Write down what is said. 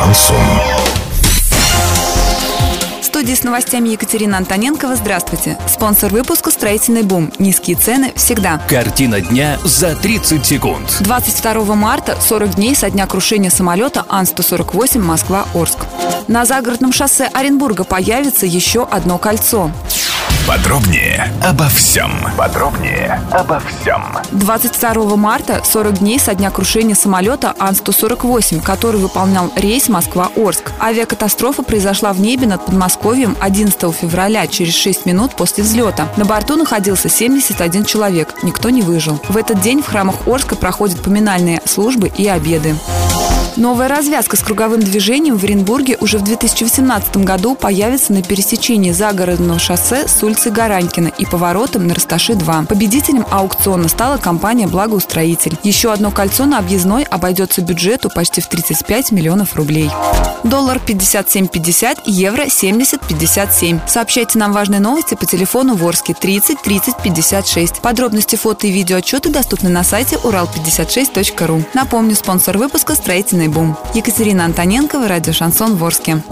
Шансон. В студии с новостями Екатерина Антоненкова. Здравствуйте. Спонсор выпуска «Строительный бум». Низкие цены всегда. Картина дня за 30 секунд. 22 марта, 40 дней со дня крушения самолета Ан-148 Москва-Орск. На загородном шоссе Оренбурга появится еще одно кольцо. Подробнее обо всем. Подробнее обо всем. 22 марта 40 дней со дня крушения самолета Ан-148, который выполнял рейс Москва-Орск. Авиакатастрофа произошла в небе над Подмосковьем 11 февраля, через 6 минут после взлета. На борту находился 71 человек, никто не выжил. В этот день в храмах Орска проходят поминальные службы и обеды. Новая развязка с круговым движением в Оренбурге уже в 2018 году появится на пересечении загородного шоссе с улицы Гаранькина и поворотом на Расташи-2. Победителем аукциона стала компания «Благоустроитель». Еще одно кольцо на объездной обойдется бюджету почти в 35 миллионов рублей. Доллар 57.50, евро 70.57. Сообщайте нам важные новости по телефону Ворске 30 30 56. Подробности фото и видео отчеты доступны на сайте урал56.ру. Напомню, спонсор выпуска «Строительный бум». Екатерина Антоненкова, радио «Шансон Ворске».